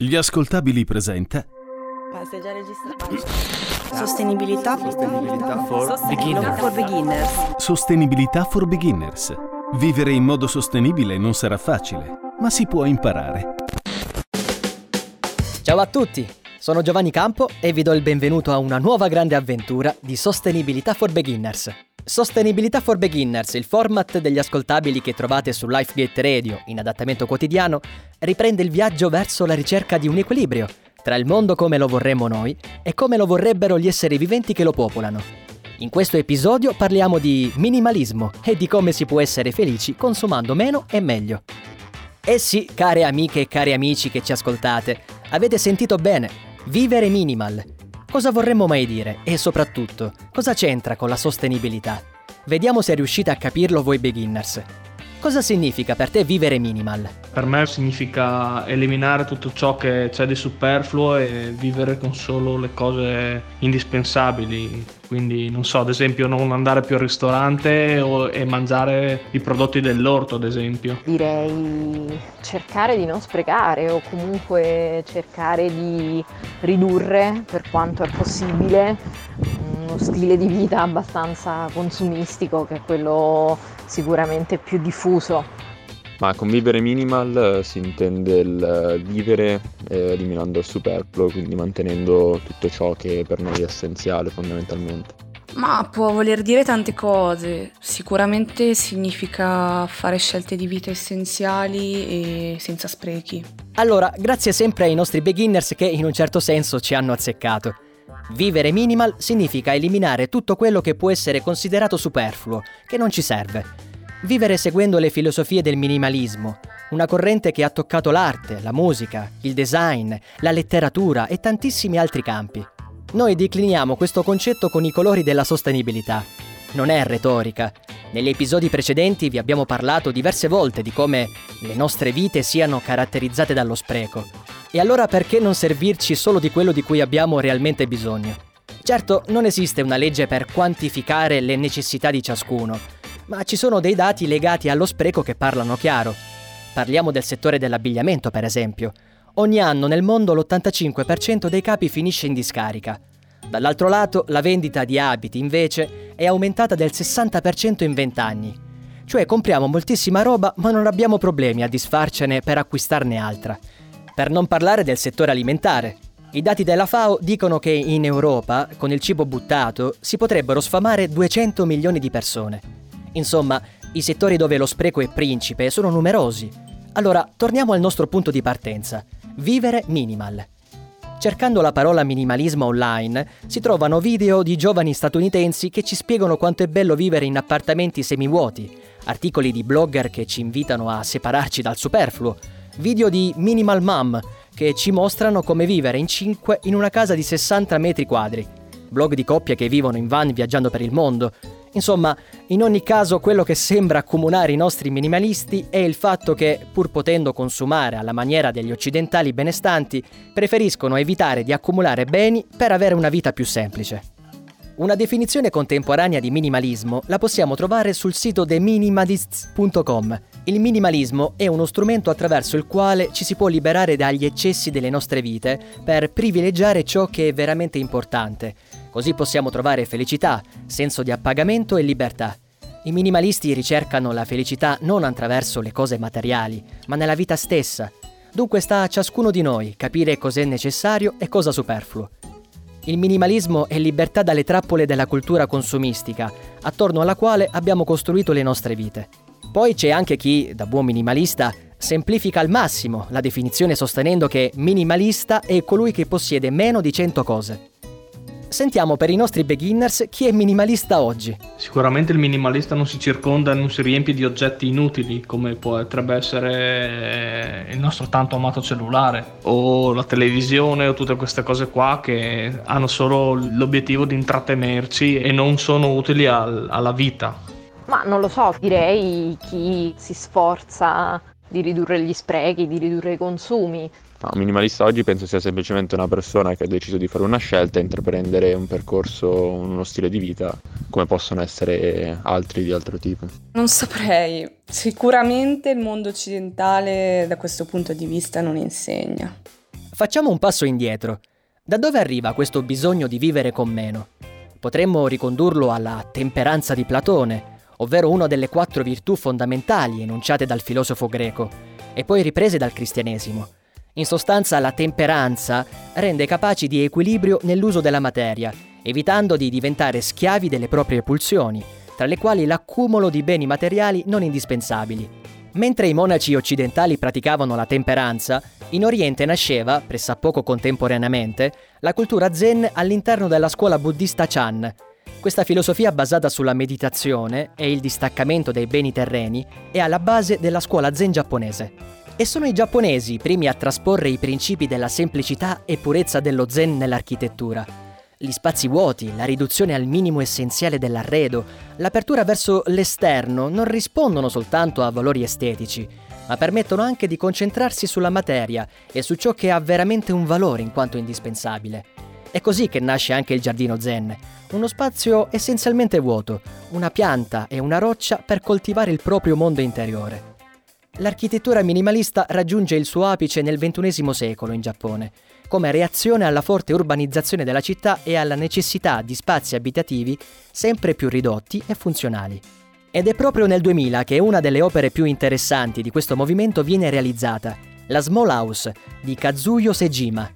Gli ascoltabili presenta Basta, è già registrato. Sostenibilità. Sostenibilità for beginners. for beginners. Sostenibilità for Beginners. Vivere in modo sostenibile non sarà facile, ma si può imparare. Ciao a tutti, sono Giovanni Campo e vi do il benvenuto a una nuova grande avventura di Sostenibilità for Beginners. Sostenibilità for Beginners, il format degli ascoltabili che trovate su Lifegate Radio in adattamento quotidiano, riprende il viaggio verso la ricerca di un equilibrio tra il mondo come lo vorremmo noi e come lo vorrebbero gli esseri viventi che lo popolano. In questo episodio parliamo di minimalismo e di come si può essere felici consumando meno e meglio. Eh sì, care amiche e cari amici che ci ascoltate, avete sentito bene, vivere minimal. Cosa vorremmo mai dire e soprattutto cosa c'entra con la sostenibilità? Vediamo se riuscite a capirlo voi beginners. Cosa significa per te vivere minimal? Per me significa eliminare tutto ciò che c'è di superfluo e vivere con solo le cose indispensabili. Quindi, non so, ad esempio, non andare più al ristorante o, e mangiare i prodotti dell'orto, ad esempio. Direi cercare di non sprecare o comunque cercare di ridurre per quanto è possibile uno stile di vita abbastanza consumistico che è quello sicuramente più diffuso. Ma con vivere minimal eh, si intende il eh, vivere eh, eliminando il superfluo, quindi mantenendo tutto ciò che per noi è essenziale fondamentalmente. Ma può voler dire tante cose, sicuramente significa fare scelte di vita essenziali e senza sprechi. Allora, grazie sempre ai nostri beginners che in un certo senso ci hanno azzeccato. Vivere minimal significa eliminare tutto quello che può essere considerato superfluo, che non ci serve. Vivere seguendo le filosofie del minimalismo, una corrente che ha toccato l'arte, la musica, il design, la letteratura e tantissimi altri campi. Noi decliniamo questo concetto con i colori della sostenibilità. Non è retorica. Negli episodi precedenti vi abbiamo parlato diverse volte di come le nostre vite siano caratterizzate dallo spreco. E allora perché non servirci solo di quello di cui abbiamo realmente bisogno? Certo, non esiste una legge per quantificare le necessità di ciascuno, ma ci sono dei dati legati allo spreco che parlano chiaro. Parliamo del settore dell'abbigliamento, per esempio. Ogni anno nel mondo l'85% dei capi finisce in discarica. Dall'altro lato, la vendita di abiti, invece, è aumentata del 60% in 20 anni. Cioè compriamo moltissima roba, ma non abbiamo problemi a disfarcene per acquistarne altra. Per non parlare del settore alimentare. I dati della FAO dicono che in Europa, con il cibo buttato, si potrebbero sfamare 200 milioni di persone. Insomma, i settori dove lo spreco è principe sono numerosi. Allora, torniamo al nostro punto di partenza. Vivere minimal. Cercando la parola minimalismo online, si trovano video di giovani statunitensi che ci spiegano quanto è bello vivere in appartamenti semivuoti, articoli di blogger che ci invitano a separarci dal superfluo, video di Minimal Mom che ci mostrano come vivere in 5 in una casa di 60 metri quadri, blog di coppie che vivono in van viaggiando per il mondo, Insomma, in ogni caso quello che sembra accomunare i nostri minimalisti è il fatto che, pur potendo consumare alla maniera degli occidentali benestanti, preferiscono evitare di accumulare beni per avere una vita più semplice. Una definizione contemporanea di minimalismo la possiamo trovare sul sito theminimalists.com. Il minimalismo è uno strumento attraverso il quale ci si può liberare dagli eccessi delle nostre vite per privilegiare ciò che è veramente importante, Così possiamo trovare felicità, senso di appagamento e libertà. I minimalisti ricercano la felicità non attraverso le cose materiali, ma nella vita stessa. Dunque sta a ciascuno di noi capire cos'è necessario e cosa superfluo. Il minimalismo è libertà dalle trappole della cultura consumistica, attorno alla quale abbiamo costruito le nostre vite. Poi c'è anche chi, da buon minimalista, semplifica al massimo la definizione sostenendo che minimalista è colui che possiede meno di 100 cose. Sentiamo per i nostri beginners chi è minimalista oggi. Sicuramente il minimalista non si circonda, non si riempie di oggetti inutili come potrebbe essere il nostro tanto amato cellulare o la televisione o tutte queste cose qua che hanno solo l'obiettivo di intrattenerci e non sono utili al, alla vita. Ma non lo so, direi chi si sforza di ridurre gli sprechi, di ridurre i consumi, No, minimalista oggi penso sia semplicemente una persona che ha deciso di fare una scelta e intraprendere un percorso, uno stile di vita, come possono essere altri di altro tipo. Non saprei, sicuramente il mondo occidentale da questo punto di vista non insegna. Facciamo un passo indietro. Da dove arriva questo bisogno di vivere con meno? Potremmo ricondurlo alla temperanza di Platone, ovvero una delle quattro virtù fondamentali enunciate dal filosofo greco, e poi riprese dal cristianesimo. In sostanza la temperanza rende capaci di equilibrio nell'uso della materia, evitando di diventare schiavi delle proprie pulsioni, tra le quali l'accumulo di beni materiali non indispensabili. Mentre i monaci occidentali praticavano la temperanza, in Oriente nasceva, pressappoco contemporaneamente, la cultura zen all'interno della scuola buddista Chan, questa filosofia basata sulla meditazione e il distaccamento dai beni terreni è alla base della scuola zen giapponese. E sono i giapponesi i primi a trasporre i principi della semplicità e purezza dello zen nell'architettura. Gli spazi vuoti, la riduzione al minimo essenziale dell'arredo, l'apertura verso l'esterno non rispondono soltanto a valori estetici, ma permettono anche di concentrarsi sulla materia e su ciò che ha veramente un valore in quanto indispensabile. È così che nasce anche il giardino zen, uno spazio essenzialmente vuoto, una pianta e una roccia per coltivare il proprio mondo interiore. L'architettura minimalista raggiunge il suo apice nel XXI secolo in Giappone, come reazione alla forte urbanizzazione della città e alla necessità di spazi abitativi sempre più ridotti e funzionali. Ed è proprio nel 2000 che una delle opere più interessanti di questo movimento viene realizzata, la Small House di Kazuyo Sejima,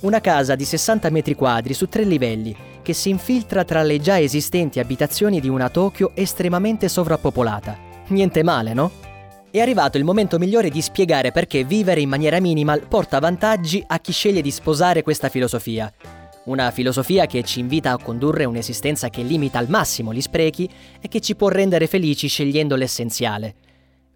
una casa di 60 metri quadri su tre livelli che si infiltra tra le già esistenti abitazioni di una Tokyo estremamente sovrappopolata. Niente male, no? È arrivato il momento migliore di spiegare perché vivere in maniera minimal porta vantaggi a chi sceglie di sposare questa filosofia. Una filosofia che ci invita a condurre un'esistenza che limita al massimo gli sprechi e che ci può rendere felici scegliendo l'essenziale.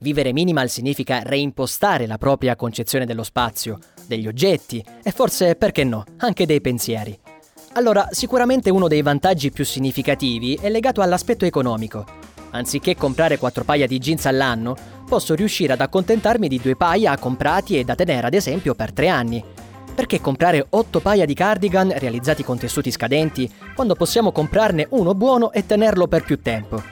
Vivere minimal significa reimpostare la propria concezione dello spazio, degli oggetti e forse, perché no, anche dei pensieri. Allora, sicuramente uno dei vantaggi più significativi è legato all'aspetto economico. Anziché comprare quattro paia di jeans all'anno, posso riuscire ad accontentarmi di due paia comprati e da tenere ad esempio per tre anni. Perché comprare otto paia di cardigan realizzati con tessuti scadenti, quando possiamo comprarne uno buono e tenerlo per più tempo?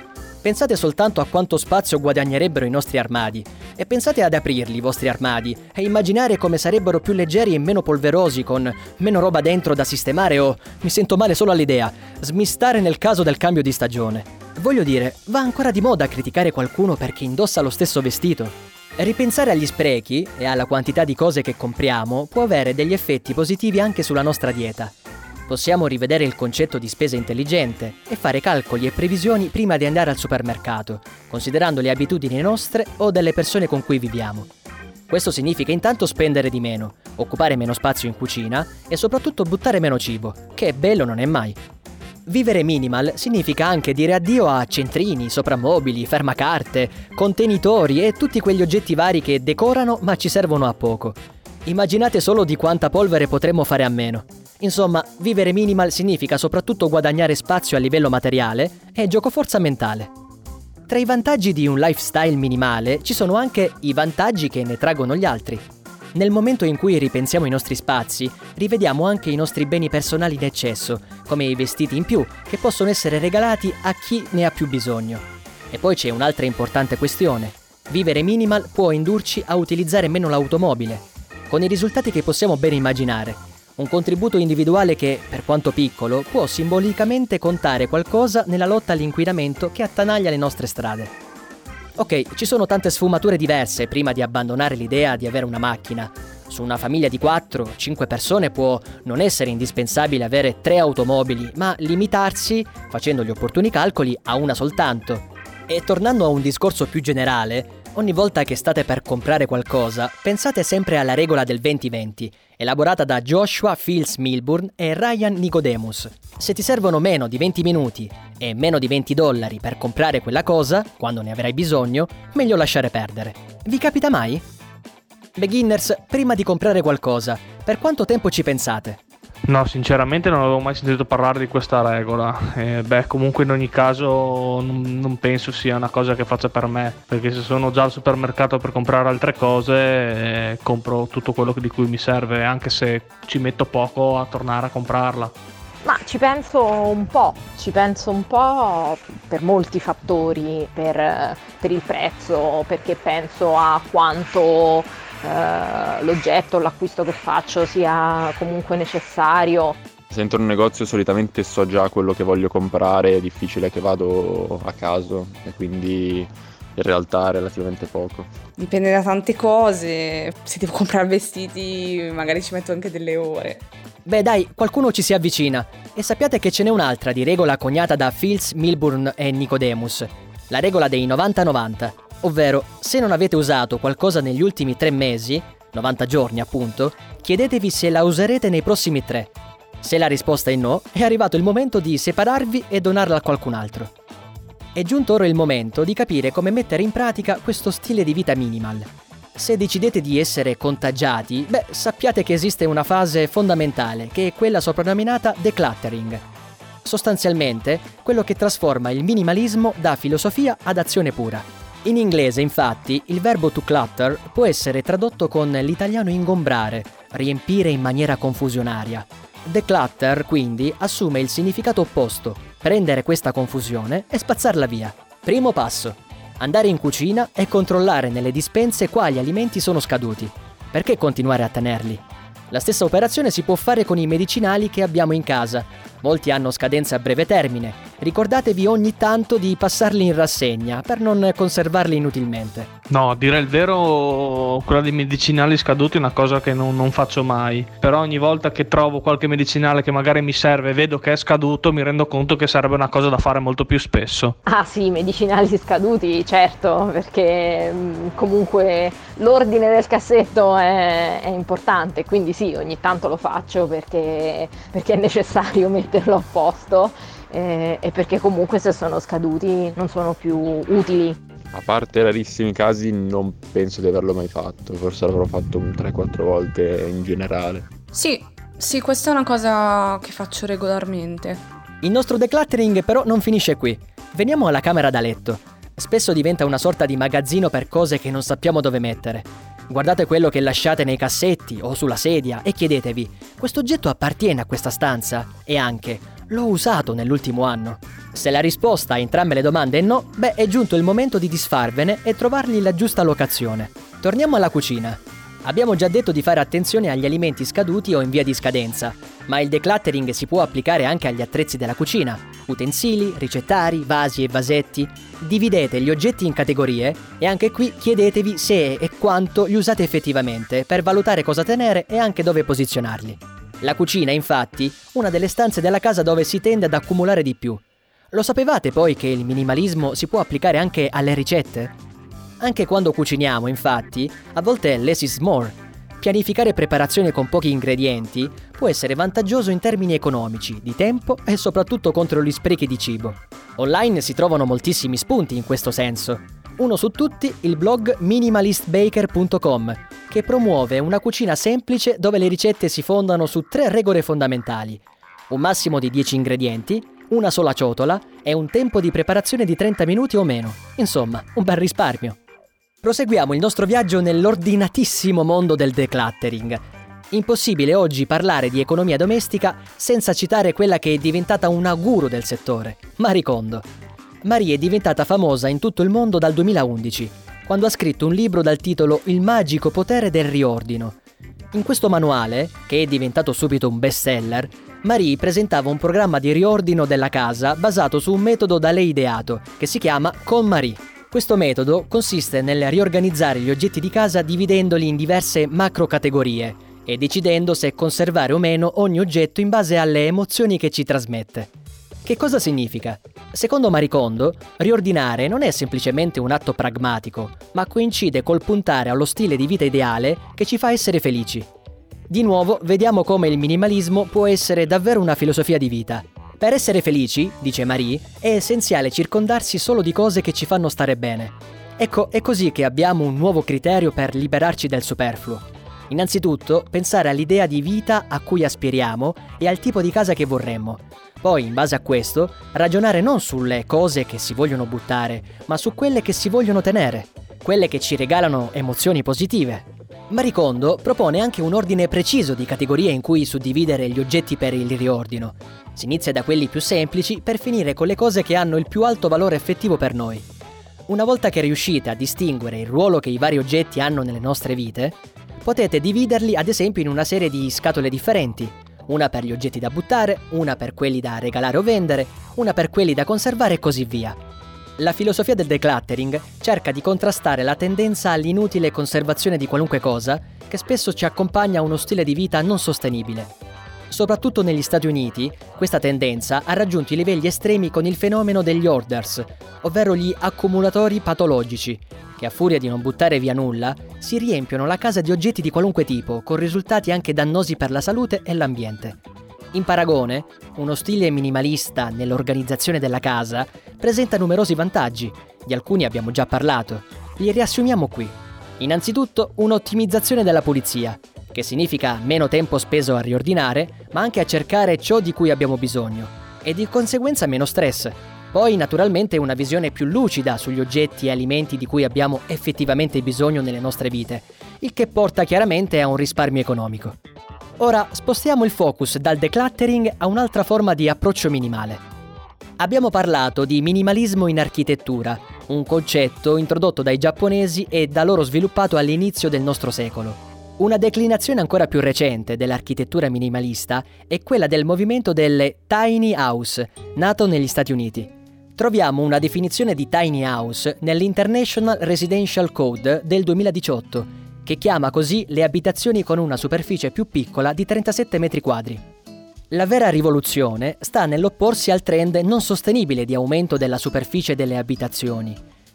Pensate soltanto a quanto spazio guadagnerebbero i nostri armadi e pensate ad aprirli i vostri armadi e immaginare come sarebbero più leggeri e meno polverosi con meno roba dentro da sistemare o, mi sento male solo all'idea, smistare nel caso del cambio di stagione. Voglio dire, va ancora di moda criticare qualcuno perché indossa lo stesso vestito. Ripensare agli sprechi e alla quantità di cose che compriamo può avere degli effetti positivi anche sulla nostra dieta possiamo rivedere il concetto di spesa intelligente e fare calcoli e previsioni prima di andare al supermercato, considerando le abitudini nostre o delle persone con cui viviamo. Questo significa intanto spendere di meno, occupare meno spazio in cucina e soprattutto buttare meno cibo, che bello non è mai. Vivere minimal significa anche dire addio a centrini, soprammobili, fermacarte, contenitori e tutti quegli oggetti vari che decorano ma ci servono a poco. Immaginate solo di quanta polvere potremmo fare a meno. Insomma, vivere minimal significa soprattutto guadagnare spazio a livello materiale e giocoforza mentale. Tra i vantaggi di un lifestyle minimale ci sono anche i vantaggi che ne traggono gli altri. Nel momento in cui ripensiamo i nostri spazi, rivediamo anche i nostri beni personali in eccesso, come i vestiti in più, che possono essere regalati a chi ne ha più bisogno. E poi c'è un'altra importante questione. Vivere minimal può indurci a utilizzare meno l'automobile, con i risultati che possiamo ben immaginare, un contributo individuale che, per quanto piccolo, può simbolicamente contare qualcosa nella lotta all'inquinamento che attanaglia le nostre strade. Ok, ci sono tante sfumature diverse prima di abbandonare l'idea di avere una macchina. Su una famiglia di 4-5 persone può non essere indispensabile avere tre automobili, ma limitarsi, facendo gli opportuni calcoli, a una soltanto. E tornando a un discorso più generale, Ogni volta che state per comprare qualcosa, pensate sempre alla regola del 20-20, elaborata da Joshua Fields Milburn e Ryan Nicodemus. Se ti servono meno di 20 minuti e meno di 20 dollari per comprare quella cosa, quando ne avrai bisogno, meglio lasciare perdere. Vi capita mai? Beginners, prima di comprare qualcosa, per quanto tempo ci pensate? No, sinceramente non avevo mai sentito parlare di questa regola. Eh, beh, comunque in ogni caso non, non, penso sia una cosa che faccia per me, perché se sono già al supermercato per comprare altre cose, eh, compro tutto quello di cui mi serve, anche se ci metto poco a tornare a comprarla. Ma ci penso un po', ci penso un po' per molti fattori, per, per il prezzo, perché penso a quanto eh, l'oggetto, l'acquisto che faccio sia comunque necessario. Se entro in un negozio solitamente so già quello che voglio comprare, è difficile che vado a caso e quindi in realtà relativamente poco. Dipende da tante cose, se devo comprare vestiti magari ci metto anche delle ore. Beh dai, qualcuno ci si avvicina. E sappiate che ce n'è un'altra di regola coniata da Fields, Milburn e Nicodemus. La regola dei 90-90. Ovvero, se non avete usato qualcosa negli ultimi tre mesi, 90 giorni appunto, chiedetevi se la userete nei prossimi tre. Se la risposta è no, è arrivato il momento di separarvi e donarla a qualcun altro. È giunto ora il momento di capire come mettere in pratica questo stile di vita minimal. Se decidete di essere contagiati, beh, sappiate che esiste una fase fondamentale, che è quella soprannominata decluttering. Sostanzialmente, quello che trasforma il minimalismo da filosofia ad azione pura. In inglese, infatti, il verbo to clutter può essere tradotto con l'italiano ingombrare, riempire in maniera confusionaria. Declutter, quindi, assume il significato opposto, prendere questa confusione e spazzarla via. Primo passo. Andare in cucina e controllare nelle dispense quali alimenti sono scaduti. Perché continuare a tenerli? La stessa operazione si può fare con i medicinali che abbiamo in casa. Molti hanno scadenza a breve termine. Ricordatevi ogni tanto di passarli in rassegna per non conservarli inutilmente. No, a dire il vero, quella dei medicinali scaduti è una cosa che non, non, faccio mai. Però ogni volta che trovo qualche medicinale che magari mi serve e vedo che è scaduto, mi rendo conto che sarebbe una cosa da fare molto più spesso. Ah sì, medicinali scaduti, certo, perché mm, comunque l'ordine del cassetto è, è importante, quindi sì, ogni tanto lo faccio perché, perché è necessario metterlo a posto eh, e perché comunque se sono scaduti non sono più utili. A parte rarissimi casi non penso di averlo mai fatto, forse l'avrò fatto un 3-4 volte in generale. Sì, sì, questa è una cosa che faccio regolarmente. Il nostro decluttering però non finisce qui. Veniamo alla camera da letto. Spesso diventa una sorta di magazzino per cose che non sappiamo dove mettere. Guardate quello che lasciate nei cassetti o sulla sedia e chiedetevi, questo oggetto appartiene a questa stanza? E anche, l'ho usato nell'ultimo anno? Se la risposta a entrambe le domande è no, beh è giunto il momento di disfarvene e trovargli la giusta locazione. Torniamo alla cucina. Abbiamo già detto di fare attenzione agli alimenti scaduti o in via di scadenza, ma il decluttering si può applicare anche agli attrezzi della cucina, utensili, ricettari, vasi e vasetti. Dividete gli oggetti in categorie e anche qui chiedetevi se e quanto li usate effettivamente per valutare cosa tenere e anche dove posizionarli. La cucina, infatti, una delle stanze della casa dove si tende ad accumulare di più. Lo sapevate poi che il minimalismo si può applicare anche alle ricette? Anche quando cuciniamo, infatti, a volte less is more. Pianificare preparazione con pochi ingredienti può essere vantaggioso in termini economici, di tempo e soprattutto contro gli sprechi di cibo. Online si trovano moltissimi spunti in questo senso. Uno su tutti il blog minimalistbaker.com, che promuove una cucina semplice dove le ricette si fondano su tre regole fondamentali. Un massimo di 10 ingredienti, una sola ciotola e un tempo di preparazione di 30 minuti o meno. Insomma, un bel risparmio. Proseguiamo il nostro viaggio nell'ordinatissimo mondo del decluttering. Impossibile oggi parlare di economia domestica senza citare quella che è diventata una guru del settore, Marie Kondo. Marie è diventata famosa in tutto il mondo dal 2011, quando ha scritto un libro dal titolo Il magico potere del riordino. In questo manuale, che è diventato subito un bestseller, Marie presentava un programma di riordino della casa basato su un metodo da lei ideato, che si chiama Con Marie. Questo metodo consiste nel riorganizzare gli oggetti di casa dividendoli in diverse macro categorie e decidendo se conservare o meno ogni oggetto in base alle emozioni che ci trasmette. Che cosa significa? Secondo Maricondo, riordinare non è semplicemente un atto pragmatico, ma coincide col puntare allo stile di vita ideale che ci fa essere felici. Di nuovo, vediamo come il minimalismo può essere davvero una filosofia di vita. Per essere felici, dice Marie, è essenziale circondarsi solo di cose che ci fanno stare bene. Ecco, è così che abbiamo un nuovo criterio per liberarci del superfluo. Innanzitutto, pensare all'idea di vita a cui aspiriamo e al tipo di casa che vorremmo. Poi, in base a questo, ragionare non sulle cose che si vogliono buttare, ma su quelle che si vogliono tenere, quelle che ci regalano emozioni positive. Maricondo propone anche un ordine preciso di categorie in cui suddividere gli oggetti per il riordino. Si inizia da quelli più semplici per finire con le cose che hanno il più alto valore effettivo per noi. Una volta che riuscite a distinguere il ruolo che i vari oggetti hanno nelle nostre vite, potete dividerli ad esempio in una serie di scatole differenti, una per gli oggetti da buttare, una per quelli da regalare o vendere, una per quelli da conservare e così via. La filosofia del decluttering cerca di contrastare la tendenza all'inutile conservazione di qualunque cosa che spesso ci accompagna a uno stile di vita non sostenibile. Soprattutto negli Stati Uniti, questa tendenza ha raggiunto i livelli estremi con il fenomeno degli hoarders, ovvero gli accumulatori patologici, che a furia di non buttare via nulla, si riempiono la casa di oggetti di qualunque tipo, con risultati anche dannosi per la salute e l'ambiente. In paragone, uno stile minimalista nell'organizzazione della casa presenta numerosi vantaggi, di alcuni abbiamo già parlato, li riassumiamo qui. Innanzitutto un'ottimizzazione della pulizia, che significa meno tempo speso a riordinare, ma anche a cercare ciò di cui abbiamo bisogno, e di conseguenza meno stress. Poi naturalmente una visione più lucida sugli oggetti e alimenti di cui abbiamo effettivamente bisogno nelle nostre vite, il che porta chiaramente a un risparmio economico. Ora spostiamo il focus dal decluttering a un'altra forma di approccio minimale. Abbiamo parlato di minimalismo in architettura, un concetto introdotto dai giapponesi e da loro sviluppato all'inizio del nostro secolo. Una declinazione ancora più recente dell'architettura minimalista è quella del movimento delle tiny house, nato negli Stati Uniti. Troviamo una definizione di tiny house nell'International Residential Code del 2018, che chiama così le abitazioni con una superficie più piccola di 37 metri quadri. La vera rivoluzione sta nell'opporsi al trend non sostenibile di aumento della superficie delle abitazioni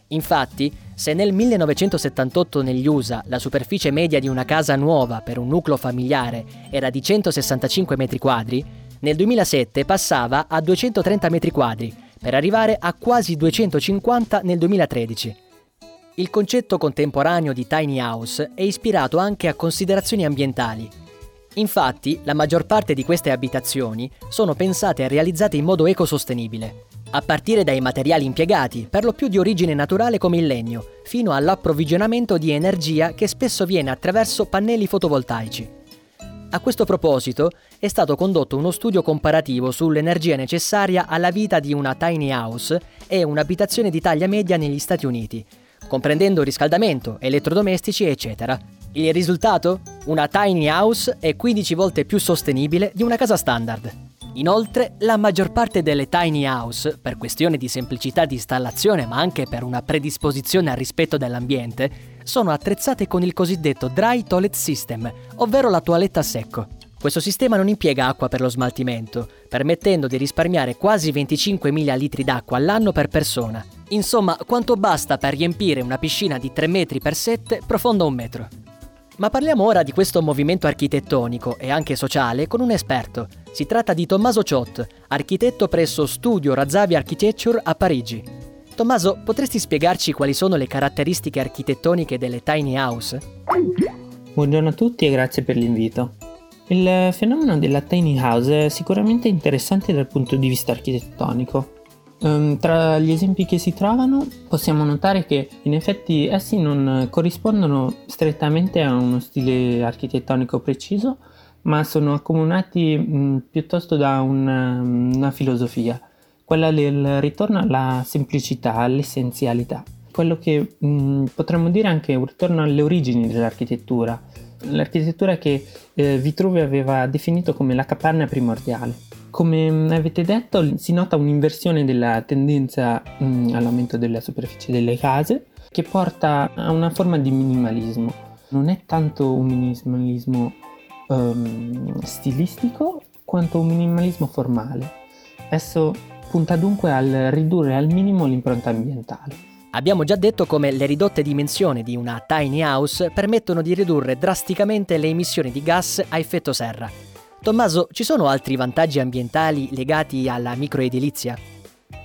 Infatti, se nel 1978 negli USA la superficie media di una casa nuova per un nucleo familiare era di 165 metri quadri, nel 2007 passava a 230 metri quadri, per arrivare a quasi 250 nel 2013. Il concetto contemporaneo di tiny house è ispirato anche a considerazioni ambientali. Infatti, la maggior parte di queste abitazioni sono pensate e realizzate in modo ecosostenibile a partire dai materiali impiegati, per lo più di origine naturale come il legno, fino all'approvvigionamento di energia che spesso viene attraverso pannelli fotovoltaici. A questo proposito è stato condotto uno studio comparativo sull'energia necessaria alla vita di una tiny house e un'abitazione di taglia media negli Stati Uniti, comprendendo riscaldamento, elettrodomestici, eccetera. Il risultato? Una tiny house è 15 volte più sostenibile di una casa standard. Inoltre, la maggior parte delle tiny house, per questione di semplicità di installazione ma anche per una predisposizione al rispetto dell'ambiente, sono attrezzate con il cosiddetto Dry Toilet System, ovvero la toiletta a secco. Questo sistema non impiega acqua per lo smaltimento, permettendo di risparmiare quasi 25.000 litri d'acqua all'anno per persona. Insomma, quanto basta per riempire una piscina di 3 metri per 7 profonda un metro. Ma parliamo ora di questo movimento architettonico e anche sociale con un esperto. Si tratta di Tommaso Ciot, architetto presso Studio Razzavi Architecture a Parigi. Tommaso, potresti spiegarci quali sono le caratteristiche architettoniche delle tiny house? Buongiorno a tutti e grazie per l'invito. Il fenomeno della tiny house è sicuramente interessante dal punto di vista architettonico. Um, tra gli esempi che si trovano possiamo notare che in effetti essi non corrispondono strettamente a uno stile architettonico preciso, ma sono accomunati mh, piuttosto da una, una filosofia, quella del ritorno alla semplicità, all'essenzialità, quello che mh, potremmo dire anche un ritorno alle origini dell'architettura, l'architettura che eh, Vitruvi aveva definito come la capanna primordiale. Come avete detto, si nota un'inversione della tendenza mh, mm, all'aumento della superficie delle case che porta a una forma di minimalismo. Non è tanto un minimalismo um, stilistico quanto un minimalismo formale. Esso punta dunque al ridurre al minimo l'impronta ambientale. Abbiamo già detto come le ridotte dimensioni di una tiny house permettono di ridurre drasticamente le emissioni di gas a effetto serra Tommaso, ci sono altri vantaggi ambientali legati alla microedilizia?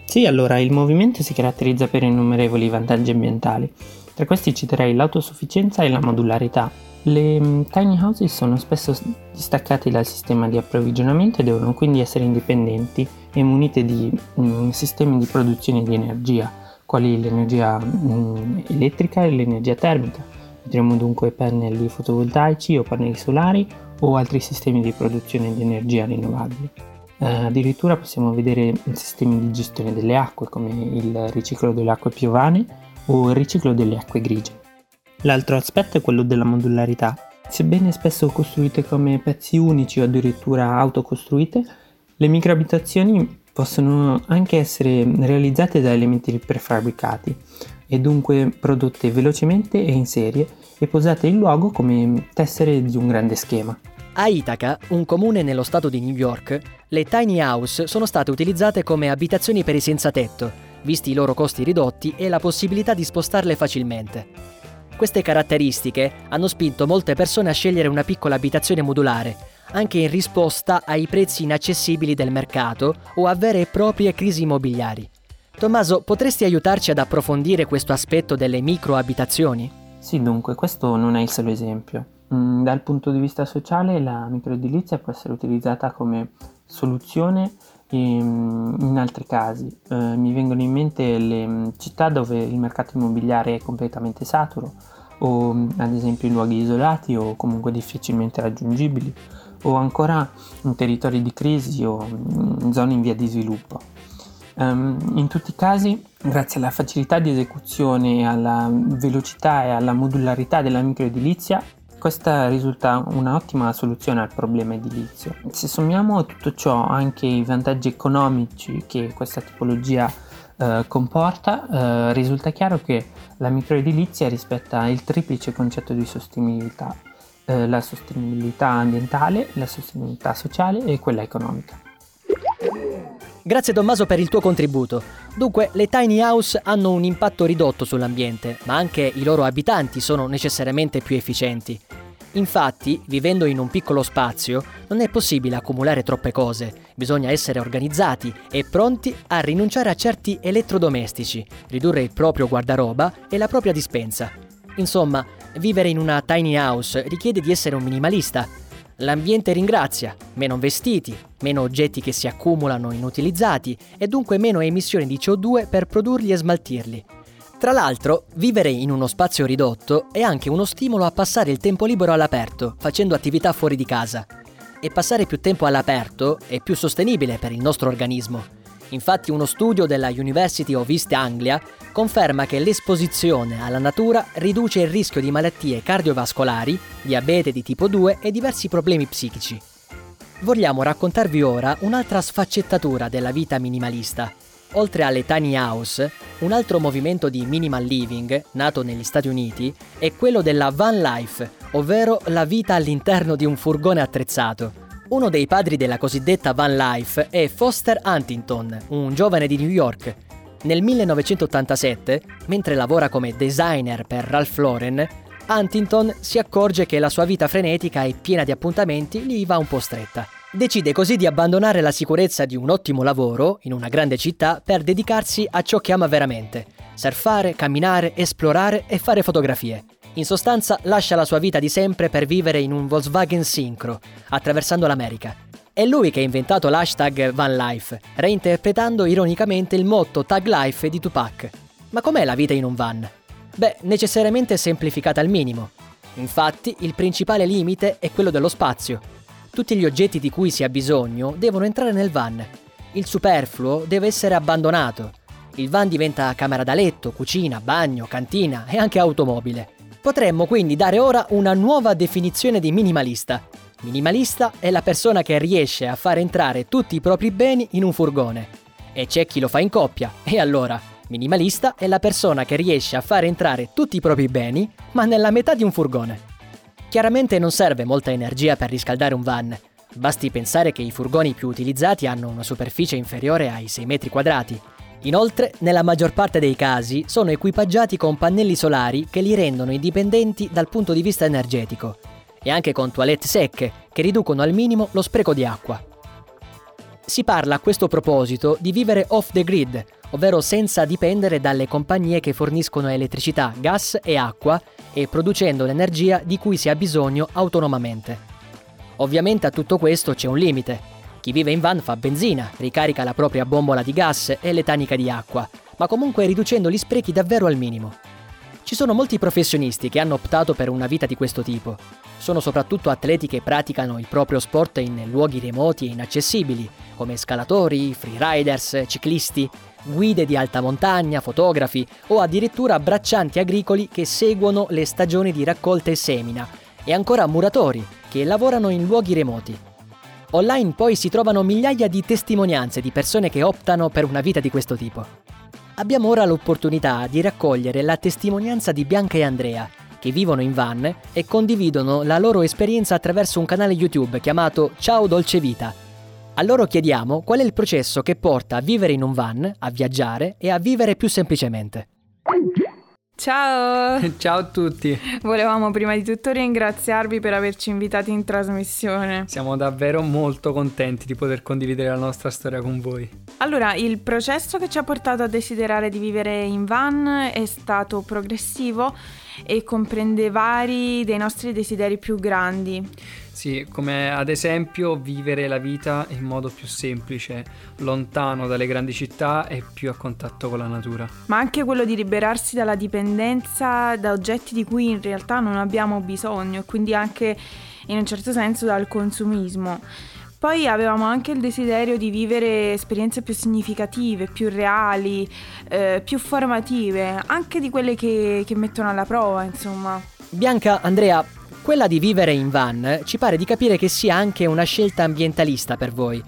Sì, allora il movimento si caratterizza per innumerevoli vantaggi ambientali. Tra questi citerei l'autosufficienza e la modularità. Le mm, tiny houses sono spesso distaccate dal sistema di approvvigionamento e devono quindi essere indipendenti e munite di um, sistemi di produzione di energia, quali l'energia um, elettrica e l'energia termica. Vedremo dunque pannelli fotovoltaici o pannelli solari o altri sistemi di produzione di energia rinnovabile. Eh, addirittura possiamo vedere sistemi di gestione delle acque come il riciclo delle acque piovane o il riciclo delle acque grigie. L'altro aspetto è quello della modularità. Sebbene spesso costruite come pezzi unici o addirittura autocostruite, le microabitazioni possono anche essere realizzate da elementi prefabbricati e dunque prodotte velocemente e in serie e posate in luogo come tessere di un grande schema. A Ithaca, un comune nello stato di New York, le tiny house sono state utilizzate come abitazioni per i senza tetto, visti i loro costi ridotti e la possibilità di spostarle facilmente. Queste caratteristiche hanno spinto molte persone a scegliere una piccola abitazione modulare, anche in risposta ai prezzi inaccessibili del mercato o a vere e proprie crisi immobiliari. Tommaso, potresti aiutarci ad approfondire questo aspetto delle microabitazioni? Sì, dunque, questo non è il solo esempio. Mm, dal punto di vista sociale, la microedilizia può essere utilizzata come soluzione in, altri casi. Eh, mi vengono in mente le mm, città dove il mercato immobiliare è completamente saturo, o ad esempio in luoghi isolati o comunque difficilmente raggiungibili, o ancora in territori di crisi o in zone in via di sviluppo. Um, in tutti i casi, grazie alla facilità di esecuzione, alla velocità e alla modularità della microedilizia, questa risulta un'ottima soluzione al problema edilizio. Se sommiamo a tutto ciò anche i vantaggi economici che questa tipologia eh, comporta, eh, risulta chiaro che la microedilizia rispetta il triplice concetto di sostenibilità, eh, la sostenibilità ambientale, la sostenibilità sociale e quella economica. Grazie Tommaso per il tuo contributo. Dunque, le tiny house hanno un impatto ridotto sull'ambiente, ma anche i loro abitanti sono necessariamente più efficienti. Infatti, vivendo in un piccolo spazio, non è possibile accumulare troppe cose, bisogna essere organizzati e pronti a rinunciare a certi elettrodomestici, ridurre il proprio guardaroba e la propria dispensa. Insomma, vivere in una tiny house richiede di essere un minimalista, L'ambiente ringrazia, meno vestiti, meno oggetti che si accumulano inutilizzati e dunque meno emissioni di CO2 per produrli e smaltirli. Tra l'altro, vivere in uno spazio ridotto è anche uno stimolo a passare il tempo libero all'aperto, facendo attività fuori di casa. E passare più tempo all'aperto è più sostenibile per il nostro organismo. Infatti uno studio della University of East Anglia conferma che l'esposizione alla natura riduce il rischio di malattie cardiovascolari, diabete di tipo 2 e diversi problemi psichici. Vogliamo raccontarvi ora un'altra sfaccettatura della vita minimalista. Oltre alle tiny house, un altro movimento di minimal living, nato negli Stati Uniti, è quello della van life, ovvero la vita all'interno di un furgone attrezzato. Uno dei padri della cosiddetta van life è Foster Huntington, un giovane di New York. Nel 1987, mentre lavora come designer per Ralph Lauren, Huntington si accorge che la sua vita frenetica e piena di appuntamenti gli va un po' stretta. Decide così di abbandonare la sicurezza di un ottimo lavoro in una grande città per dedicarsi a ciò che ama veramente: surfare, camminare, esplorare e fare fotografie. In sostanza lascia la sua vita di sempre per vivere in un Volkswagen Syncro, attraversando l'America. È lui che ha inventato l'hashtag VanLife, reinterpretando ironicamente il motto Tag Life di Tupac. Ma com'è la vita in un van? Beh, necessariamente semplificata al minimo. Infatti, il principale limite è quello dello spazio. Tutti gli oggetti di cui si ha bisogno devono entrare nel van. Il superfluo deve essere abbandonato. Il van diventa camera da letto, cucina, bagno, cantina e anche automobile. Potremmo quindi dare ora una nuova definizione di minimalista. Minimalista è la persona che riesce a far entrare tutti i propri beni in un furgone. E c'è chi lo fa in coppia. E allora, minimalista è la persona che riesce a far entrare tutti i propri beni, ma nella metà di un furgone. Chiaramente non serve molta energia per riscaldare un van. Basti pensare che i furgoni più utilizzati hanno una superficie inferiore ai 6 metri quadrati Inoltre, nella maggior parte dei casi, sono equipaggiati con pannelli solari che li rendono indipendenti dal punto di vista energetico e anche con toilette secche che riducono al minimo lo spreco di acqua. Si parla a questo proposito di vivere off the grid, ovvero senza dipendere dalle compagnie che forniscono elettricità, gas e acqua e producendo l'energia di cui si ha bisogno autonomamente. Ovviamente a tutto questo c'è un limite, chi vive in van fa benzina, ricarica la propria bombola di gas e le taniche di acqua, ma comunque riducendo gli sprechi davvero al minimo. Ci sono molti professionisti che hanno optato per una vita di questo tipo. Sono soprattutto atleti che praticano il proprio sport in luoghi remoti e inaccessibili, come scalatori, freeriders, ciclisti, guide di alta montagna, fotografi o addirittura braccianti agricoli che seguono le stagioni di raccolta e semina e ancora muratori che lavorano in luoghi remoti. Online poi si trovano migliaia di testimonianze di persone che optano per una vita di questo tipo. Abbiamo ora l'opportunità di raccogliere la testimonianza di Bianca e Andrea, che vivono in van e condividono la loro esperienza attraverso un canale YouTube chiamato Ciao Dolce Vita. A loro chiediamo qual è il processo che porta a vivere in un van, a viaggiare e a vivere più semplicemente. Ciao! Ciao a tutti! Volevamo prima di tutto ringraziarvi per averci invitati in trasmissione. Siamo davvero molto contenti di poter condividere la nostra storia con voi. Allora, il processo che ci ha portato a desiderare di vivere in van è stato progressivo e comprende vari dei nostri desideri più grandi. Sì, come ad esempio vivere la vita in modo più semplice, lontano dalle grandi città e più a contatto con la natura. Ma anche quello di liberarsi dalla dipendenza da oggetti di cui in realtà non abbiamo bisogno e quindi anche in un certo senso dal consumismo. Poi avevamo anche il desiderio di vivere esperienze più significative, più reali, eh, più formative, anche di quelle che, che mettono alla prova, insomma. Bianca, Andrea, quella di vivere in van ci pare di capire che sia anche una scelta ambientalista per voi.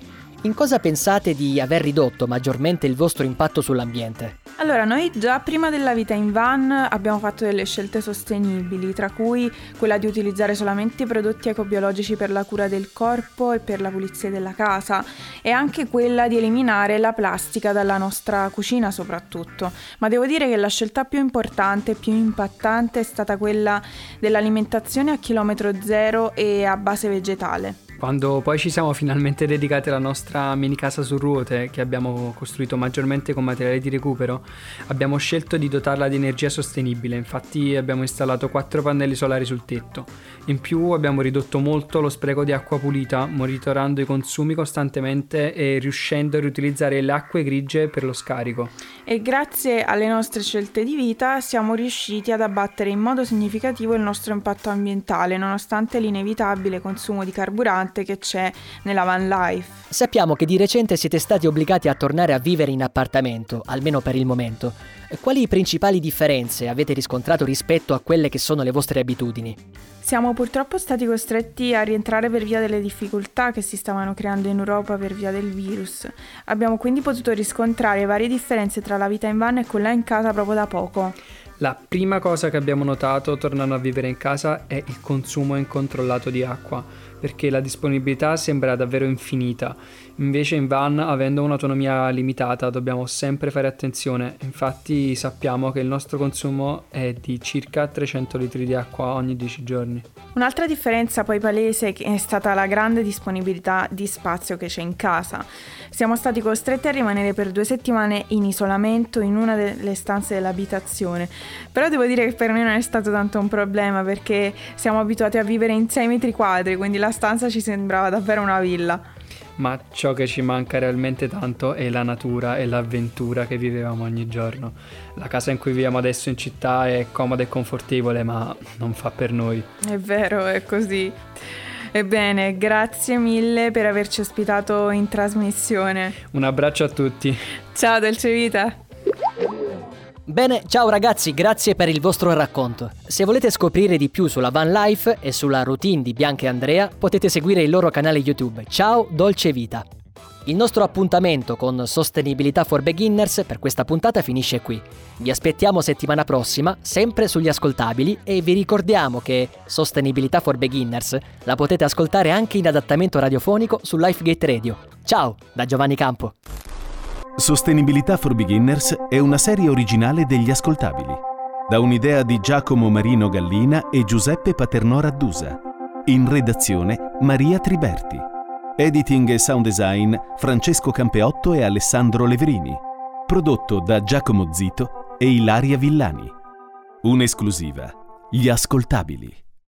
In cosa pensate di aver ridotto maggiormente il vostro impatto sull'ambiente? Allora, noi già prima della vita in van abbiamo fatto delle scelte sostenibili, tra cui quella di utilizzare solamente prodotti ecobiologici per la cura del corpo e per la pulizia della casa e anche quella di eliminare la plastica dalla nostra cucina soprattutto. Ma devo dire che la scelta più importante e più impattante è stata quella dell'alimentazione a chilometro zero e a base vegetale. Quando poi ci siamo finalmente dedicati alla nostra mini casa su ruote, che abbiamo costruito maggiormente con materiali di recupero, abbiamo scelto di dotarla di energia sostenibile, infatti abbiamo installato quattro pannelli solari sul tetto. In più abbiamo ridotto molto lo spreco di acqua pulita, monitorando i consumi costantemente e riuscendo a riutilizzare le acque grigie per lo scarico. E grazie alle nostre scelte di vita siamo riusciti ad abbattere in modo significativo il nostro impatto ambientale, nonostante l'inevitabile consumo di carburante importante che c'è nella van life. Sappiamo che di recente siete stati obbligati a tornare a vivere in appartamento, almeno per il momento. Quali principali differenze avete riscontrato rispetto a quelle che sono le vostre abitudini? Siamo purtroppo stati costretti a rientrare per via delle difficoltà che si stavano creando in Europa per via del virus. Abbiamo quindi potuto riscontrare varie differenze tra la vita in van e quella in casa proprio da poco. La prima cosa che abbiamo notato tornando a vivere in casa è il consumo incontrollato di acqua perché la disponibilità sembra davvero infinita. Invece in van, avendo un'autonomia limitata, dobbiamo sempre fare attenzione. Infatti sappiamo che il nostro consumo è di circa 300 litri di acqua ogni 10 giorni. Un'altra differenza poi palese è stata la grande disponibilità di spazio che c'è in casa. Siamo stati costretti a rimanere per due settimane in isolamento in una delle stanze dell'abitazione, però devo dire che per noi non è stato tanto un problema perché siamo abituati a vivere in 6 metri quadri, quindi la stanza ci sembrava davvero una villa. Ma ciò che ci manca realmente tanto è la natura e l'avventura che vivevamo ogni giorno. La casa in cui viviamo adesso in città è comoda e confortevole, ma non fa per noi. È vero, è così. Ebbene, grazie mille per averci ospitato in trasmissione. Un abbraccio a tutti. Ciao Dolce Vita. Bene, ciao ragazzi, grazie per il vostro racconto. Se volete scoprire di più sulla van life e sulla routine di Bianca e Andrea, potete seguire il loro canale YouTube. Ciao Dolce Vita. Il nostro appuntamento con Sostenibilità for Beginners per questa puntata finisce qui. Vi aspettiamo settimana prossima, sempre sugli ascoltabili e vi ricordiamo che Sostenibilità for Beginners la potete ascoltare anche in adattamento radiofonico su Lifegate Radio. Ciao, da Giovanni Campo. Sostenibilità for Beginners è una serie originale degli ascoltabili, da un'idea di Giacomo Marino Gallina e Giuseppe Paternò Raddusa. In redazione Maria Triberti. Editing e sound design Francesco Campeotto e Alessandro Leverini. Prodotto da Giacomo Zito e Ilaria Villani. Un'esclusiva. Gli ascoltabili.